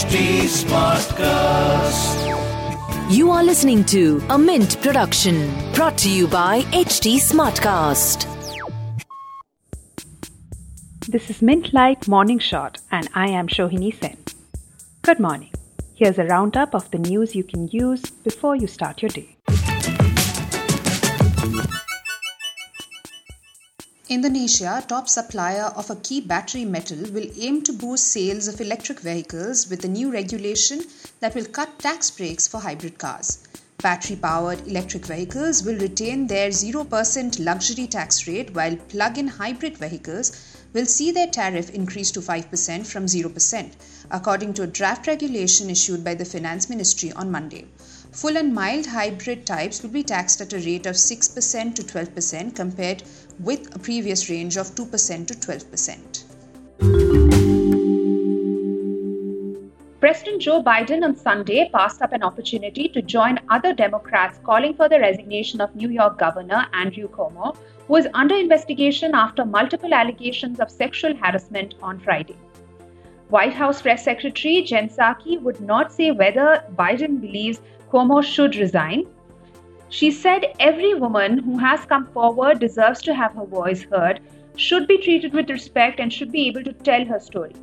HT Smartcast. You are listening to a Mint production brought to you by HT Smartcast. This is Mint Light Morning Shot, and I am Shohini Sen. Good morning. Here's a roundup of the news you can use before you start your day. Indonesia, top supplier of a key battery metal, will aim to boost sales of electric vehicles with a new regulation that will cut tax breaks for hybrid cars. Battery powered electric vehicles will retain their 0% luxury tax rate, while plug in hybrid vehicles will see their tariff increase to 5% from 0%, according to a draft regulation issued by the Finance Ministry on Monday. Full and mild hybrid types will be taxed at a rate of 6% to 12% compared with a previous range of 2% to 12%. President Joe Biden on Sunday passed up an opportunity to join other Democrats calling for the resignation of New York Governor Andrew Cuomo, who is under investigation after multiple allegations of sexual harassment on Friday. White House Press Secretary Jen Psaki would not say whether Biden believes Cuomo should resign. She said every woman who has come forward deserves to have her voice heard, should be treated with respect, and should be able to tell her story.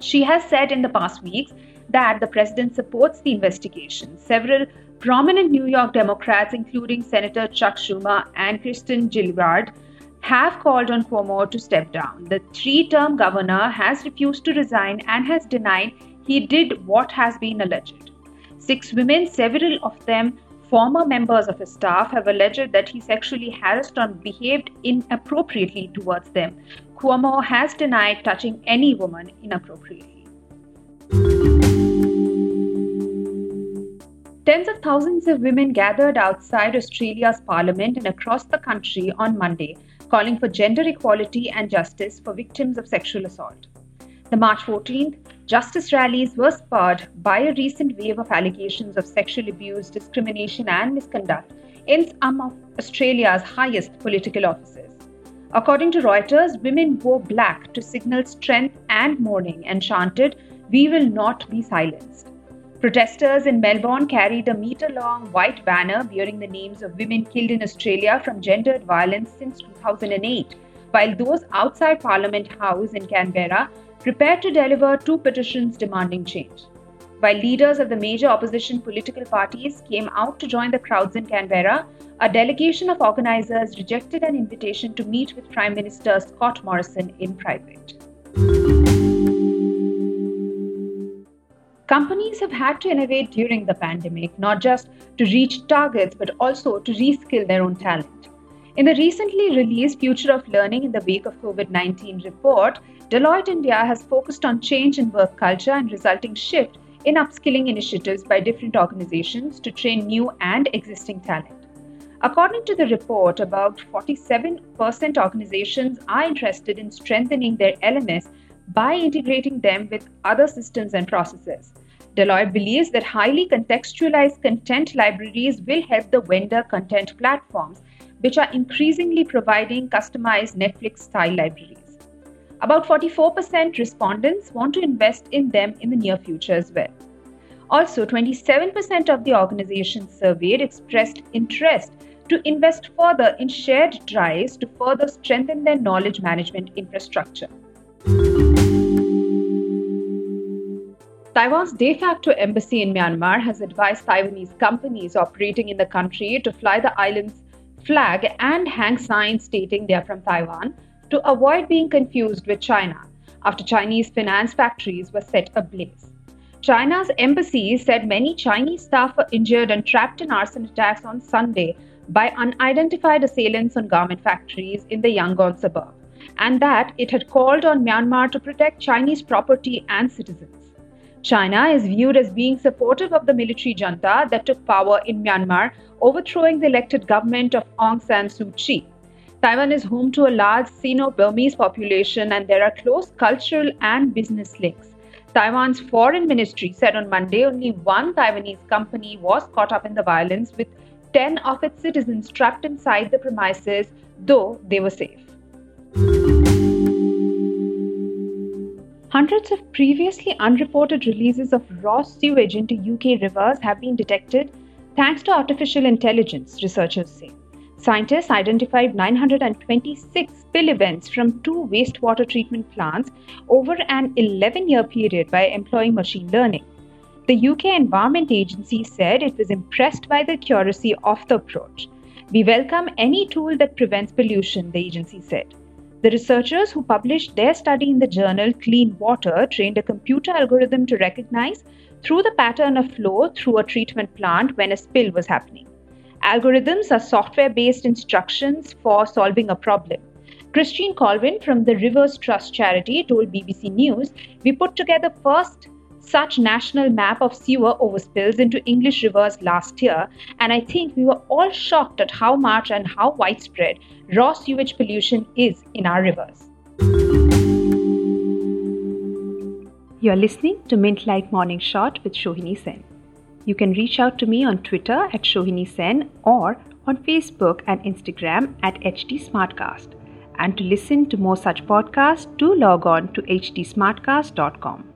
She has said in the past weeks that the president supports the investigation. Several prominent New York Democrats, including Senator Chuck Schumer and Kirsten Gillibrand, have called on Cuomo to step down. The three term governor has refused to resign and has denied he did what has been alleged. Six women, several of them former members of his staff, have alleged that he sexually harassed or behaved inappropriately towards them. Cuomo has denied touching any woman inappropriately. Tens of thousands of women gathered outside Australia's parliament and across the country on Monday, calling for gender equality and justice for victims of sexual assault. The March 14th justice rallies were spurred by a recent wave of allegations of sexual abuse, discrimination, and misconduct in some of Australia's highest political offices. According to Reuters, women wore black to signal strength and mourning and chanted, We will not be silenced. Protesters in Melbourne carried a meter long white banner bearing the names of women killed in Australia from gendered violence since 2008, while those outside Parliament House in Canberra prepared to deliver two petitions demanding change. While leaders of the major opposition political parties came out to join the crowds in Canberra, a delegation of organizers rejected an invitation to meet with Prime Minister Scott Morrison in private. Companies have had to innovate during the pandemic, not just to reach targets, but also to reskill their own talent. In the recently released Future of Learning in the Wake of COVID 19 report, Deloitte India has focused on change in work culture and resulting shift in upskilling initiatives by different organizations to train new and existing talent. According to the report, about 47% organizations are interested in strengthening their LMS by integrating them with other systems and processes. Deloitte believes that highly contextualized content libraries will help the vendor content platforms which are increasingly providing customized Netflix style libraries. About 44% respondents want to invest in them in the near future as well. Also, 27% of the organizations surveyed expressed interest to invest further in shared drives to further strengthen their knowledge management infrastructure. Taiwan's de facto embassy in Myanmar has advised Taiwanese companies operating in the country to fly the island's flag and hang signs stating they are from Taiwan to avoid being confused with China after Chinese finance factories were set ablaze. China's embassy said many Chinese staff were injured and trapped in arson attacks on Sunday by unidentified assailants on garment factories in the Yangon suburb, and that it had called on Myanmar to protect Chinese property and citizens. China is viewed as being supportive of the military junta that took power in Myanmar overthrowing the elected government of Aung San Suu Kyi. Taiwan is home to a large Sino Burmese population and there are close cultural and business links. Taiwan's foreign ministry said on Monday only one Taiwanese company was caught up in the violence, with 10 of its citizens trapped inside the premises, though they were safe. Hundreds of previously unreported releases of raw sewage into UK rivers have been detected thanks to artificial intelligence, researchers say. Scientists identified 926 spill events from two wastewater treatment plants over an 11 year period by employing machine learning. The UK Environment Agency said it was impressed by the accuracy of the approach. We welcome any tool that prevents pollution, the agency said. The researchers who published their study in the journal Clean Water trained a computer algorithm to recognize through the pattern of flow through a treatment plant when a spill was happening. Algorithms are software based instructions for solving a problem. Christine Colvin from the Rivers Trust charity told BBC News, We put together first such national map of sewer overspills into English rivers last year, and I think we were all shocked at how much and how widespread raw sewage pollution is in our rivers. You're listening to Mint Light Morning Shot with Shohini Sen. You can reach out to me on Twitter at Shohini Sen or on Facebook and Instagram at HT Smartcast. And to listen to more such podcasts, do log on to htsmartcast.com.